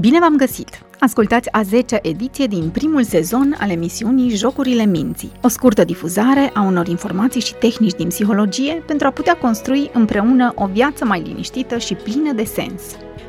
Bine v-am găsit! Ascultați a 10-a ediție din primul sezon al emisiunii Jocurile Minții, o scurtă difuzare a unor informații și tehnici din psihologie pentru a putea construi împreună o viață mai liniștită și plină de sens.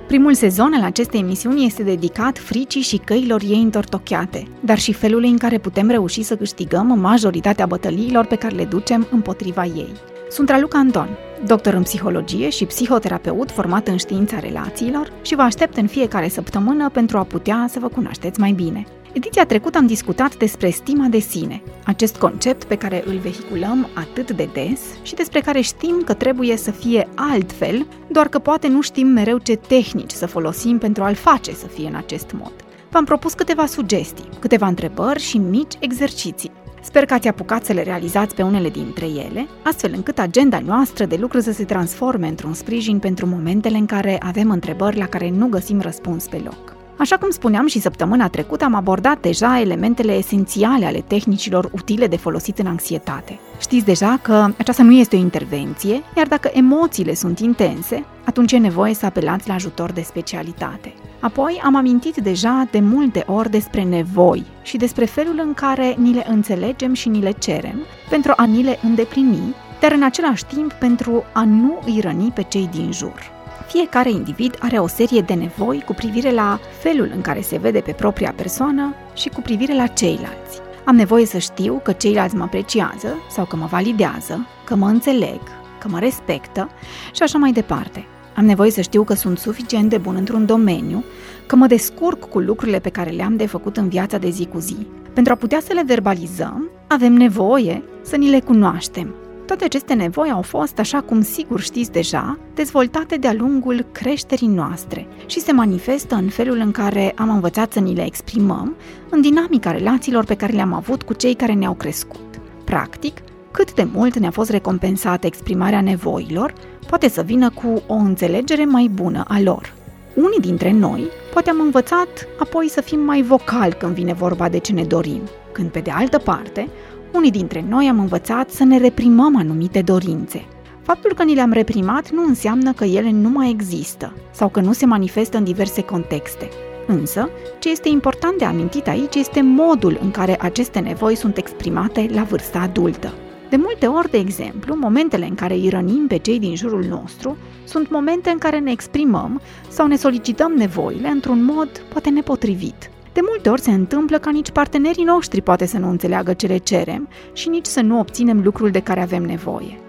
Primul sezon al acestei emisiuni este dedicat fricii și căilor ei întortocheate, dar și felului în care putem reuși să câștigăm majoritatea bătăliilor pe care le ducem împotriva ei. Sunt Raluca Anton, doctor în psihologie și psihoterapeut format în știința relațiilor și vă aștept în fiecare săptămână pentru a putea să vă cunoașteți mai bine. Ediția trecută am discutat despre stima de sine, acest concept pe care îl vehiculăm atât de des și despre care știm că trebuie să fie altfel, doar că poate nu știm mereu ce tehnici să folosim pentru a-l face să fie în acest mod. V-am propus câteva sugestii, câteva întrebări și mici exerciții. Sper că ați apucat să le realizați pe unele dintre ele, astfel încât agenda noastră de lucru să se transforme într-un sprijin pentru momentele în care avem întrebări la care nu găsim răspuns pe loc. Așa cum spuneam și săptămâna trecută, am abordat deja elementele esențiale ale tehnicilor utile de folosit în anxietate. Știți deja că aceasta nu este o intervenție, iar dacă emoțiile sunt intense, atunci e nevoie să apelați la ajutor de specialitate. Apoi am amintit deja de multe ori despre nevoi și despre felul în care ni le înțelegem și ni le cerem pentru a ni le îndeplini, dar în același timp pentru a nu îi răni pe cei din jur. Fiecare individ are o serie de nevoi cu privire la felul în care se vede pe propria persoană și cu privire la ceilalți. Am nevoie să știu că ceilalți mă apreciază sau că mă validează, că mă înțeleg, că mă respectă și așa mai departe. Am nevoie să știu că sunt suficient de bun într-un domeniu, că mă descurc cu lucrurile pe care le-am de făcut în viața de zi cu zi. Pentru a putea să le verbalizăm, avem nevoie să ni le cunoaștem, toate aceste nevoi au fost, așa cum sigur știți deja, dezvoltate de-a lungul creșterii noastre și se manifestă în felul în care am învățat să ni le exprimăm, în dinamica relațiilor pe care le-am avut cu cei care ne-au crescut. Practic, cât de mult ne-a fost recompensată exprimarea nevoilor, poate să vină cu o înțelegere mai bună a lor. Unii dintre noi poate am învățat apoi să fim mai vocali când vine vorba de ce ne dorim, când pe de altă parte unii dintre noi am învățat să ne reprimăm anumite dorințe. Faptul că ni le-am reprimat nu înseamnă că ele nu mai există sau că nu se manifestă în diverse contexte. Însă, ce este important de amintit aici este modul în care aceste nevoi sunt exprimate la vârsta adultă. De multe ori, de exemplu, momentele în care îi rănim pe cei din jurul nostru sunt momente în care ne exprimăm sau ne solicităm nevoile într-un mod poate nepotrivit. De multe ori se întâmplă ca nici partenerii noștri poate să nu înțeleagă ce le cerem și nici să nu obținem lucrul de care avem nevoie.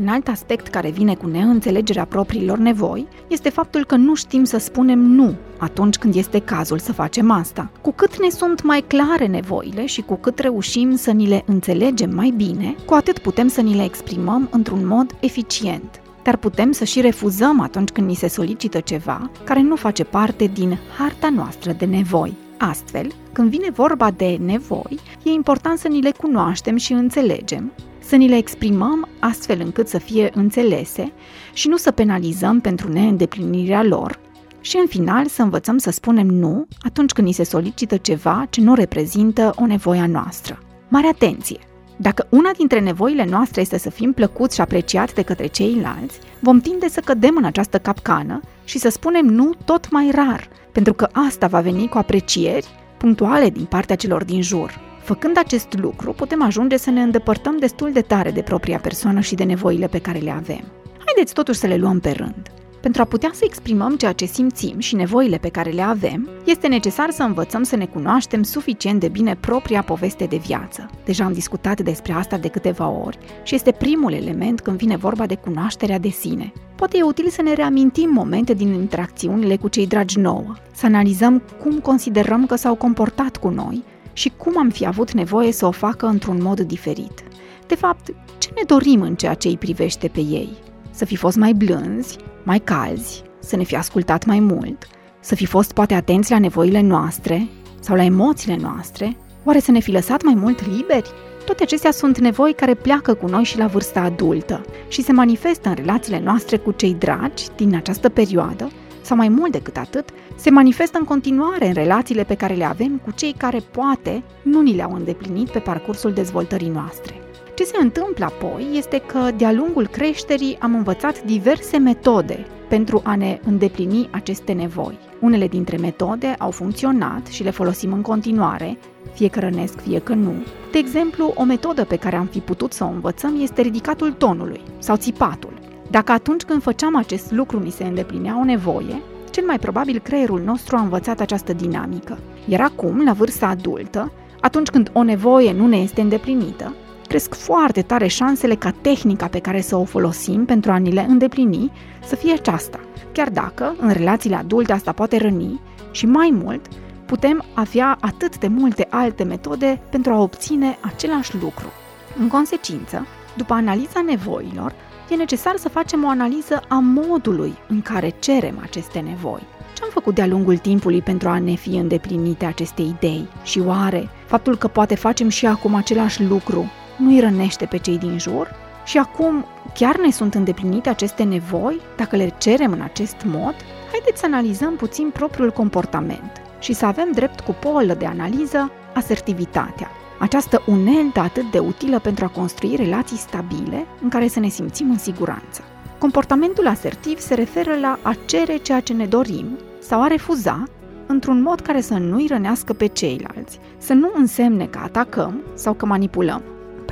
Un alt aspect care vine cu neînțelegerea propriilor nevoi este faptul că nu știm să spunem nu atunci când este cazul să facem asta. Cu cât ne sunt mai clare nevoile și cu cât reușim să ni le înțelegem mai bine, cu atât putem să ni le exprimăm într-un mod eficient. Dar putem să și refuzăm atunci când ni se solicită ceva care nu face parte din harta noastră de nevoi. Astfel, când vine vorba de nevoi, e important să ni le cunoaștem și înțelegem, să ni le exprimăm astfel încât să fie înțelese și nu să penalizăm pentru neîndeplinirea lor, și în final să învățăm să spunem nu atunci când ni se solicită ceva ce nu reprezintă o nevoie a noastră. Mare atenție! Dacă una dintre nevoile noastre este să fim plăcuți și apreciați de către ceilalți, vom tinde să cădem în această capcană și să spunem nu tot mai rar, pentru că asta va veni cu aprecieri punctuale din partea celor din jur. Făcând acest lucru, putem ajunge să ne îndepărtăm destul de tare de propria persoană și de nevoile pe care le avem. Haideți totuși să le luăm pe rând. Pentru a putea să exprimăm ceea ce simțim și nevoile pe care le avem, este necesar să învățăm să ne cunoaștem suficient de bine propria poveste de viață. Deja am discutat despre asta de câteva ori și este primul element când vine vorba de cunoașterea de sine. Poate e util să ne reamintim momente din interacțiunile cu cei dragi nouă, să analizăm cum considerăm că s-au comportat cu noi și cum am fi avut nevoie să o facă într-un mod diferit. De fapt, ce ne dorim în ceea ce îi privește pe ei? Să fi fost mai blânzi, mai calzi, să ne fi ascultat mai mult, să fi fost poate atenți la nevoile noastre sau la emoțiile noastre, oare să ne fi lăsat mai mult liberi? Toate acestea sunt nevoi care pleacă cu noi și la vârsta adultă și se manifestă în relațiile noastre cu cei dragi din această perioadă, sau mai mult decât atât, se manifestă în continuare în relațiile pe care le avem cu cei care poate nu ni le-au îndeplinit pe parcursul dezvoltării noastre. Ce se întâmplă apoi este că de-a lungul creșterii am învățat diverse metode pentru a ne îndeplini aceste nevoi. Unele dintre metode au funcționat și le folosim în continuare, fie că rănesc, fie că nu. De exemplu, o metodă pe care am fi putut să o învățăm este ridicatul tonului sau țipatul. Dacă atunci când făceam acest lucru ni se îndeplinea o nevoie, cel mai probabil creierul nostru a învățat această dinamică. Iar acum, la vârsta adultă, atunci când o nevoie nu ne este îndeplinită, cresc foarte tare șansele ca tehnica pe care să o folosim pentru a ni le îndeplini să fie aceasta. Chiar dacă, în relațiile adulte, asta poate răni și mai mult, putem avea atât de multe alte metode pentru a obține același lucru. În consecință, după analiza nevoilor, e necesar să facem o analiză a modului în care cerem aceste nevoi. Ce am făcut de-a lungul timpului pentru a ne fi îndeplinite aceste idei? Și oare faptul că poate facem și acum același lucru nu îi rănește pe cei din jur? Și acum chiar ne sunt îndeplinite aceste nevoi dacă le cerem în acest mod? Haideți să analizăm puțin propriul comportament și să avem drept cu polă de analiză asertivitatea. Această uneltă atât de utilă pentru a construi relații stabile în care să ne simțim în siguranță. Comportamentul asertiv se referă la a cere ceea ce ne dorim sau a refuza într-un mod care să nu-i rănească pe ceilalți, să nu însemne că atacăm sau că manipulăm.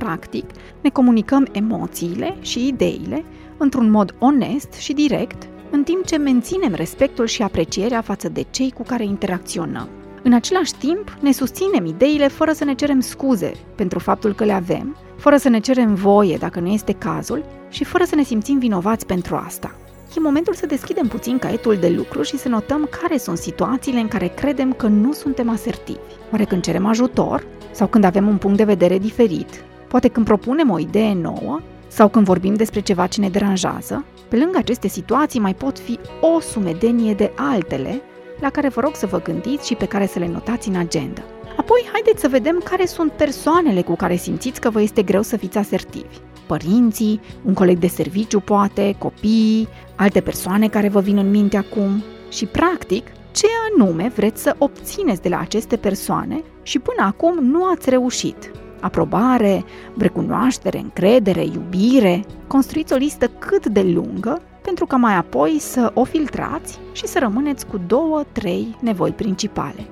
Practic, ne comunicăm emoțiile și ideile într-un mod onest și direct, în timp ce menținem respectul și aprecierea față de cei cu care interacționăm. În același timp, ne susținem ideile fără să ne cerem scuze pentru faptul că le avem, fără să ne cerem voie dacă nu este cazul și fără să ne simțim vinovați pentru asta. E momentul să deschidem puțin caietul de lucru și să notăm care sunt situațiile în care credem că nu suntem asertivi. Oare când cerem ajutor? Sau când avem un punct de vedere diferit? Poate când propunem o idee nouă? Sau când vorbim despre ceva ce ne deranjează? Pe lângă aceste situații mai pot fi o sumedenie de altele la care vă rog să vă gândiți și pe care să le notați în agenda. Apoi, haideți să vedem care sunt persoanele cu care simțiți că vă este greu să fiți asertivi. Părinții, un coleg de serviciu poate, copiii, alte persoane care vă vin în minte acum și, practic, ce anume vreți să obțineți de la aceste persoane și până acum nu ați reușit. Aprobare, recunoaștere, încredere, iubire. Construiți o listă cât de lungă pentru ca mai apoi să o filtrați și să rămâneți cu două, trei nevoi principale.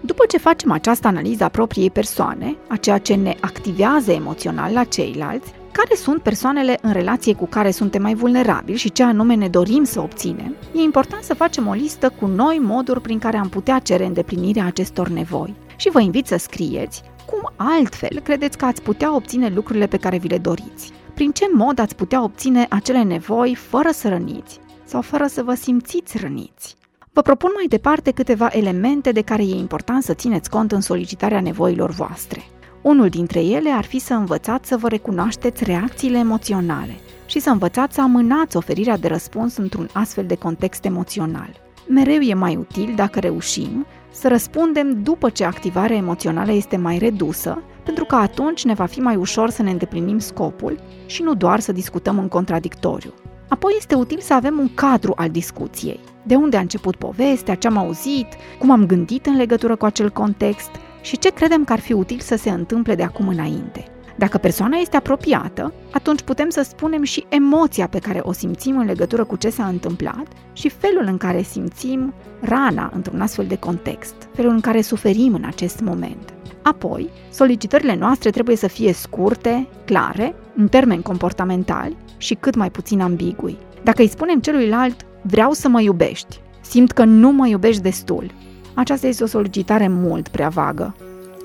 După ce facem această analiză a propriei persoane, a ceea ce ne activează emoțional la ceilalți, care sunt persoanele în relație cu care suntem mai vulnerabili și ce anume ne dorim să obținem, e important să facem o listă cu noi moduri prin care am putea cere îndeplinirea acestor nevoi. Și vă invit să scrieți cum altfel credeți că ați putea obține lucrurile pe care vi le doriți. Prin ce mod ați putea obține acele nevoi fără să răniți sau fără să vă simțiți răniți? Vă propun mai departe câteva elemente de care e important să țineți cont în solicitarea nevoilor voastre. Unul dintre ele ar fi să învățați să vă recunoașteți reacțiile emoționale și să învățați să amânați oferirea de răspuns într-un astfel de context emoțional. Mereu e mai util dacă reușim să răspundem după ce activarea emoțională este mai redusă, pentru că atunci ne va fi mai ușor să ne îndeplinim scopul și nu doar să discutăm în contradictoriu. Apoi este util să avem un cadru al discuției. De unde a început povestea, ce am auzit, cum am gândit în legătură cu acel context și ce credem că ar fi util să se întâmple de acum înainte. Dacă persoana este apropiată, atunci putem să spunem și emoția pe care o simțim în legătură cu ce s-a întâmplat și felul în care simțim rana într-un astfel de context, felul în care suferim în acest moment. Apoi, solicitările noastre trebuie să fie scurte, clare, în termeni comportamentali și cât mai puțin ambigui. Dacă îi spunem celuilalt, vreau să mă iubești, simt că nu mă iubești destul, aceasta este o solicitare mult prea vagă.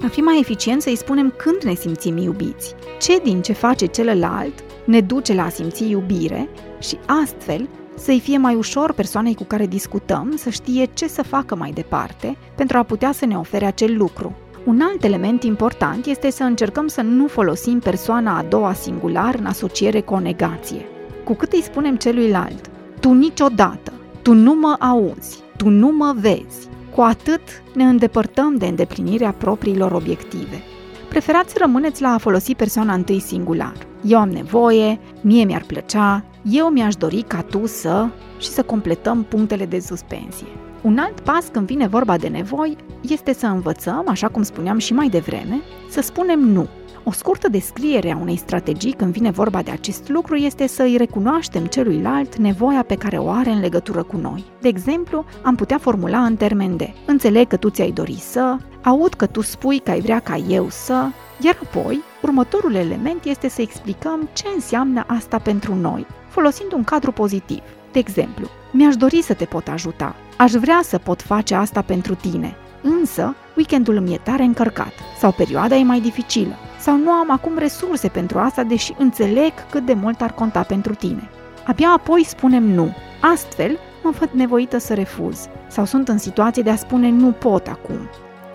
Ar fi mai eficient să îi spunem când ne simțim iubiți, ce din ce face celălalt ne duce la a simți iubire și astfel să-i fie mai ușor persoanei cu care discutăm să știe ce să facă mai departe pentru a putea să ne ofere acel lucru. Un alt element important este să încercăm să nu folosim persoana a doua singular în asociere cu o negație. Cu cât îi spunem celuilalt, tu niciodată, tu nu mă auzi, tu nu mă vezi, cu atât ne îndepărtăm de îndeplinirea propriilor obiective. Preferați să rămâneți la a folosi persoana întâi singular. Eu am nevoie, mie mi-ar plăcea, eu mi-aș dori ca tu să și să completăm punctele de suspensie. Un alt pas când vine vorba de nevoi este să învățăm, așa cum spuneam și mai devreme, să spunem nu. O scurtă descriere a unei strategii când vine vorba de acest lucru este să îi recunoaștem celuilalt nevoia pe care o are în legătură cu noi. De exemplu, am putea formula în termen de Înțeleg că tu ți-ai dori să, aud că tu spui că ai vrea ca eu să, iar apoi, următorul element este să explicăm ce înseamnă asta pentru noi, folosind un cadru pozitiv. De exemplu, mi-aș dori să te pot ajuta, aș vrea să pot face asta pentru tine, însă weekendul îmi e tare încărcat sau perioada e mai dificilă sau nu am acum resurse pentru asta, deși înțeleg cât de mult ar conta pentru tine. Abia apoi spunem nu. Astfel, mă văd nevoită să refuz sau sunt în situație de a spune nu pot acum.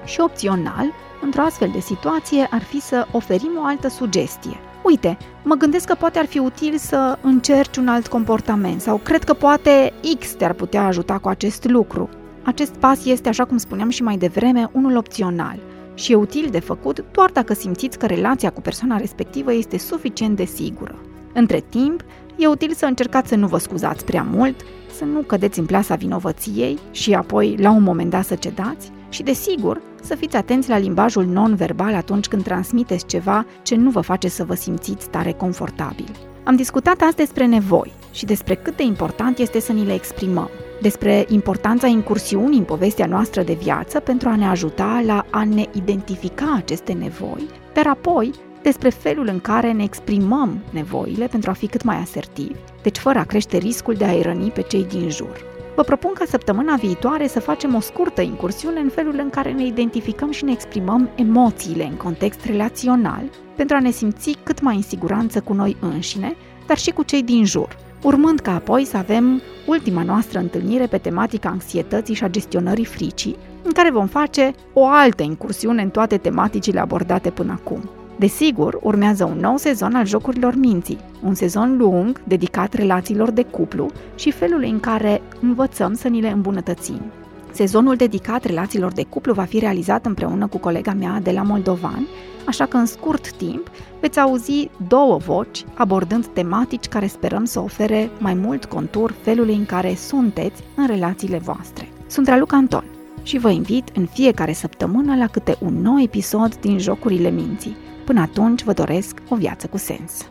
Și opțional, într-o astfel de situație ar fi să oferim o altă sugestie. Uite, mă gândesc că poate ar fi util să încerci un alt comportament sau cred că poate X te-ar putea ajuta cu acest lucru. Acest pas este, așa cum spuneam și mai devreme, unul opțional și e util de făcut doar dacă simțiți că relația cu persoana respectivă este suficient de sigură. Între timp, e util să încercați să nu vă scuzați prea mult, să nu cădeți în plasa vinovăției și apoi, la un moment dat, să cedați și, desigur, să fiți atenți la limbajul non-verbal atunci când transmiteți ceva ce nu vă face să vă simțiți tare confortabil. Am discutat azi despre nevoi și despre cât de important este să ni le exprimăm, despre importanța incursiunii în povestea noastră de viață pentru a ne ajuta la a ne identifica aceste nevoi, dar apoi despre felul în care ne exprimăm nevoile pentru a fi cât mai asertivi, deci fără a crește riscul de a-i răni pe cei din jur. Vă propun ca săptămâna viitoare să facem o scurtă incursiune în felul în care ne identificăm și ne exprimăm emoțiile în context relațional, pentru a ne simți cât mai în siguranță cu noi înșine, dar și cu cei din jur, urmând ca apoi să avem ultima noastră întâlnire pe tematica anxietății și a gestionării fricii, în care vom face o altă incursiune în toate tematicile abordate până acum. Desigur, urmează un nou sezon al Jocurilor Minții, un sezon lung dedicat relațiilor de cuplu și felului în care învățăm să ni le îmbunătățim. Sezonul dedicat relațiilor de cuplu va fi realizat împreună cu colega mea de la Moldovan, așa că în scurt timp veți auzi două voci abordând tematici care sperăm să ofere mai mult contur felului în care sunteți în relațiile voastre. Sunt Raluca Anton și vă invit în fiecare săptămână la câte un nou episod din Jocurile Minții. Până atunci vă doresc o viață cu sens.